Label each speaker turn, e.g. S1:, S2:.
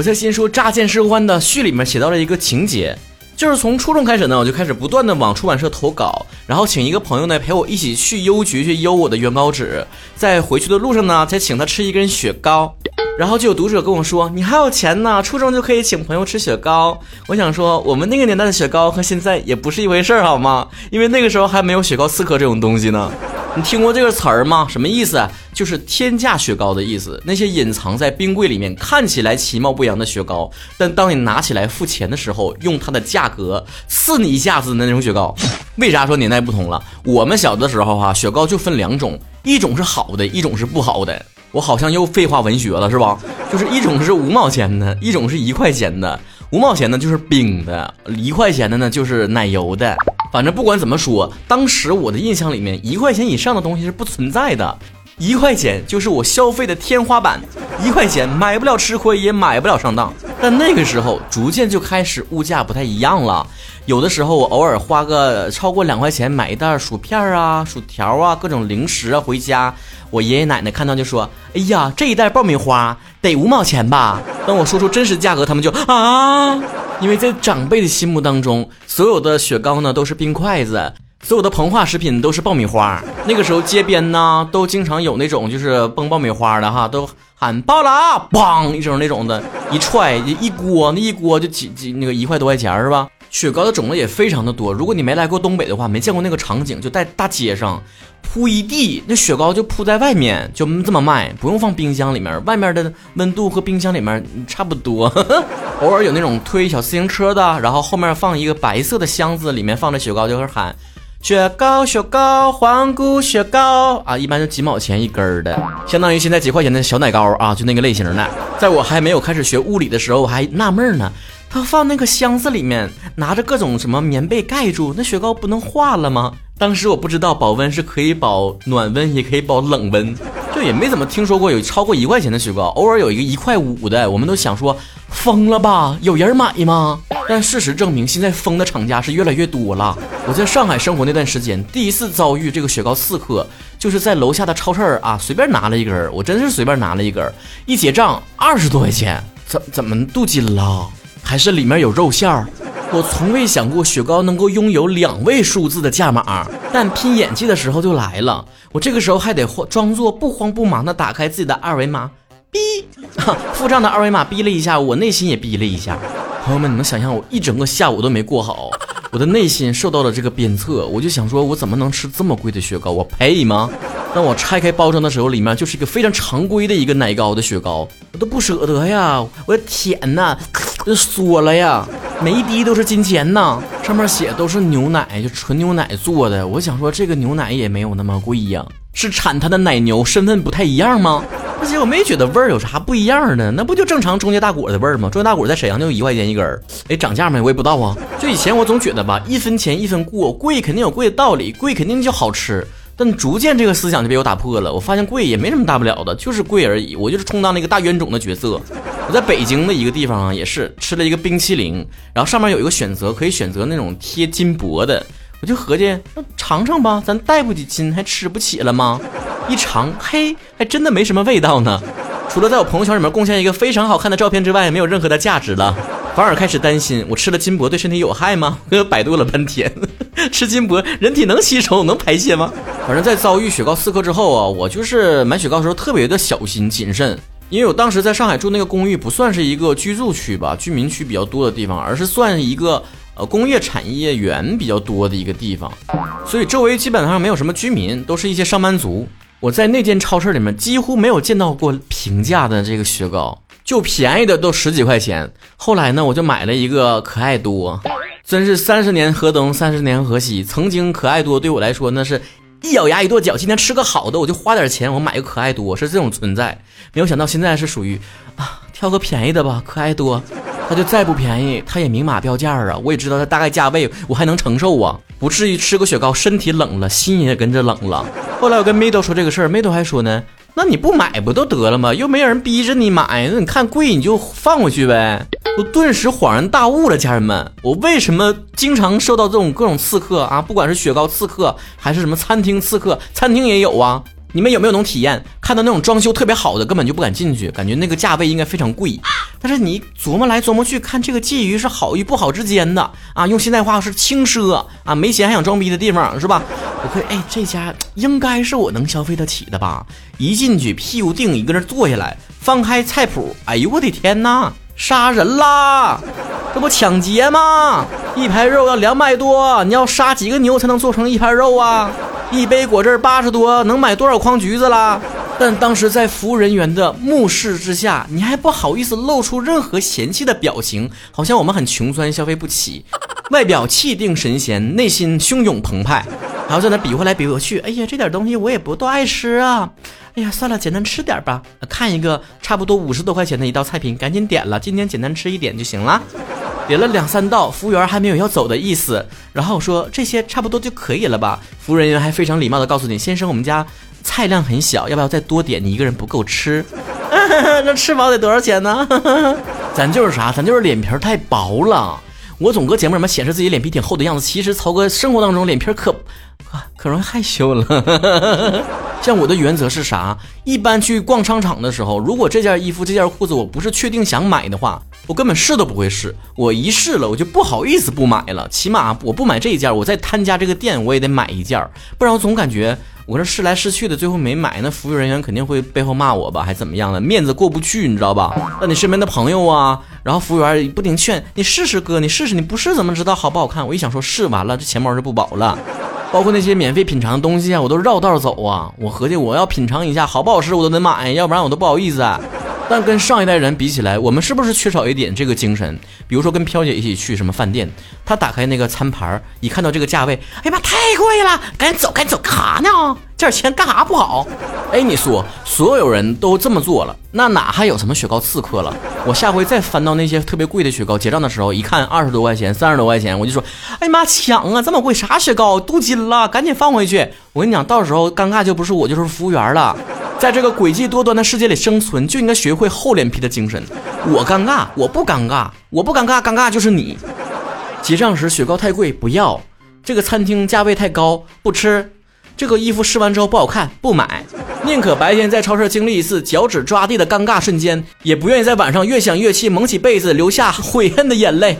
S1: 我在新书《乍见是欢》的序里面写到了一个情节，就是从初中开始呢，我就开始不断的往出版社投稿，然后请一个朋友呢陪我一起去邮局去邮我的原稿纸，在回去的路上呢，再请他吃一根雪糕。然后就有读者跟我说：“你还有钱呢，初中就可以请朋友吃雪糕。”我想说，我们那个年代的雪糕和现在也不是一回事儿，好吗？因为那个时候还没有雪糕刺客这种东西呢。你听过这个词儿吗？什么意思？就是天价雪糕的意思。那些隐藏在冰柜里面、看起来其貌不扬的雪糕，但当你拿起来付钱的时候，用它的价格刺你一下子的那种雪糕。为啥说年代不同了？我们小的时候哈，雪糕就分两种，一种是好的，一种是不好的。我好像又废话文学了，是吧？就是一种是五毛钱的，一种是一块钱的。五毛钱的就是冰的，一块钱的呢就是奶油的。反正不管怎么说，当时我的印象里面，一块钱以上的东西是不存在的，一块钱就是我消费的天花板，一块钱买不了吃亏，也买不了上当。但那个时候逐渐就开始物价不太一样了，有的时候我偶尔花个超过两块钱买一袋薯片啊、薯条啊、各种零食啊回家。我爷爷奶奶看到就说：“哎呀，这一袋爆米花得五毛钱吧？”当我说出真实价格，他们就啊，因为在长辈的心目当中，所有的雪糕呢都是冰筷子，所有的膨化食品都是爆米花。那个时候街边呢都经常有那种就是崩爆米花的哈，都喊爆了啊，嘣一声那种的，一踹一锅，那一锅就几几那个一块多块钱是吧？雪糕的种类也非常的多。如果你没来过东北的话，没见过那个场景，就在大街上铺一地，那雪糕就铺在外面，就这么卖，不用放冰箱里面，外面的温度和冰箱里面差不多。偶尔有那种推小自行车的，然后后面放一个白色的箱子，里面放着雪糕，就是喊雪糕雪糕皇姑雪糕啊，一般就几毛钱一根的，相当于现在几块钱的小奶糕啊，就那个类型的。在我还没有开始学物理的时候，我还纳闷呢。他放那个箱子里面，拿着各种什么棉被盖住，那雪糕不能化了吗？当时我不知道保温是可以保暖温，也可以保冷温，就也没怎么听说过有超过一块钱的雪糕，偶尔有一个一块五的，我们都想说疯了吧，有人买吗？但事实证明，现在疯的厂家是越来越多了。我在上海生活那段时间，第一次遭遇这个雪糕刺客，就是在楼下的超市啊，随便拿了一根，我真是随便拿了一根，一结账二十多块钱，怎怎么镀金了？还是里面有肉馅儿，我从未想过雪糕能够拥有两位数字的价码，但拼演技的时候就来了。我这个时候还得装作不慌不忙的打开自己的二维码，逼，付账的二维码逼了一下，我内心也逼了一下。朋友们，你能想象我一整个下午都没过好，我的内心受到了这个鞭策，我就想说，我怎么能吃这么贵的雪糕？我配吗？当我拆开包装的时候，里面就是一个非常常规的一个奶糕的雪糕，我都不舍得呀！我的天呐！这缩了呀，每一滴都是金钱呐！上面写都是牛奶，就纯牛奶做的。我想说，这个牛奶也没有那么贵呀，是产它的奶牛身份不太一样吗？而且我没觉得味儿有啥不一样的，那不就正常中介大果的味儿吗？中介大果在沈阳就一块钱一根儿，哎，涨价没？我也不知道啊。就以前我总觉得吧，一分钱一分货，贵肯定有贵的道理，贵肯定就好吃。但逐渐这个思想就被我打破了，我发现贵也没什么大不了的，就是贵而已。我就是充当了一个大冤种的角色。我在北京的一个地方啊，也是吃了一个冰淇淋，然后上面有一个选择，可以选择那种贴金箔的，我就合计那尝尝吧，咱带不起金还吃不起了吗？一尝，嘿，还真的没什么味道呢。除了在我朋友圈里面贡献一个非常好看的照片之外，没有任何的价值了，反而开始担心我吃了金箔对身体有害吗？我百度了半天，吃金箔人体能吸收能排泄吗？反正，在遭遇雪糕刺客之后啊，我就是买雪糕的时候特别的小心谨慎，因为我当时在上海住那个公寓不算是一个居住区吧，居民区比较多的地方，而是算一个呃工业产业园比较多的一个地方，所以周围基本上没有什么居民，都是一些上班族。我在那间超市里面几乎没有见到过平价的这个雪糕，就便宜的都十几块钱。后来呢，我就买了一个可爱多，真是三十年河东，三十年河西。曾经可爱多对我来说那是一咬牙一跺脚，今天吃个好的我就花点钱，我买个可爱多是这种存在。没有想到现在是属于啊，挑个便宜的吧，可爱多。它就再不便宜，它也明码标价啊！我也知道它大概价位，我还能承受啊，不至于吃个雪糕身体冷了，心也跟着冷了。后来我跟 Mido 说这个事儿，Mido 还说呢，那你不买不都得了吗？又没有人逼着你买，那你看贵你就放回去呗。我顿时恍然大悟了，家人们，我为什么经常受到这种各种刺客啊？不管是雪糕刺客还是什么餐厅刺客，餐厅也有啊。你们有没有那种体验？看到那种装修特别好的，根本就不敢进去，感觉那个价位应该非常贵。但是你琢磨来琢磨去，看这个介于是好与不好之间的啊，用现代话是轻奢啊，没钱还想装逼的地方是吧？我可以，哎，这家应该是我能消费得起的吧？一进去屁股定一个人坐下来，翻开菜谱，哎呦我的天哪，杀人啦！这不抢劫吗？一盘肉要两百多，你要杀几个牛才能做成一盘肉啊？一杯果汁八十多，能买多少筐橘子啦？但当时在服务人员的目视之下，你还不好意思露出任何嫌弃的表情，好像我们很穷酸，消费不起。外表气定神闲，内心汹涌澎湃，还要在那比划来比划去。哎呀，这点东西我也不多爱吃啊。哎呀，算了，简单吃点吧。看一个差不多五十多块钱的一道菜品，赶紧点了，今天简单吃一点就行了。点了两三道，服务员还没有要走的意思。然后说这些差不多就可以了吧？服务人员还非常礼貌的告诉你，先生，我们家菜量很小，要不要再多点？你一个人不够吃。那吃饱得多少钱呢？咱就是啥？咱就是脸皮太薄了。我总搁节目里面显示自己脸皮挺厚的样子，其实曹哥生活当中脸皮可可容易害羞了。像我的原则是啥？一般去逛商场的时候，如果这件衣服、这件裤子我不是确定想买的话，我根本试都不会试。我一试了，我就不好意思不买了。起码我不买这一件，我在他家这个店我也得买一件，不然我总感觉我这试来试去的，最后没买，那服务人员肯定会背后骂我吧，还怎么样的，面子过不去，你知道吧？那你身边的朋友啊，然后服务员不停劝你试试哥，你试试，你不试怎么知道好不好看？我一想说试完了，这钱包就不保了。包括那些免费品尝的东西啊，我都绕道走啊。我合计我要品尝一下好不好吃，我都得买，要不然我都不好意思。但跟上一代人比起来，我们是不是缺少一点这个精神？比如说跟飘姐一起去什么饭店，她打开那个餐盘，一看到这个价位，哎呀妈，太贵了，赶紧走，赶紧走，干啥呢？这点钱干啥不好？哎，你说，所有人都这么做了，那哪还有什么雪糕刺客了？我下回再翻到那些特别贵的雪糕，结账的时候一看二十多块钱、三十多块钱，我就说，哎呀妈，抢啊！这么贵，啥雪糕？镀金了，赶紧放回去！我跟你讲，到时候尴尬就不是我，就是服务员了。在这个诡计多端的世界里生存，就应该学会厚脸皮的精神。我尴尬，我不尴尬，我不尴尬，尴尬就是你。结账时雪糕太贵，不要；这个餐厅价位太高，不吃；这个衣服试完之后不好看，不买。宁可白天在超市经历一次脚趾抓地的尴尬瞬间，也不愿意在晚上越想越气，蒙起被子流下悔恨的眼泪。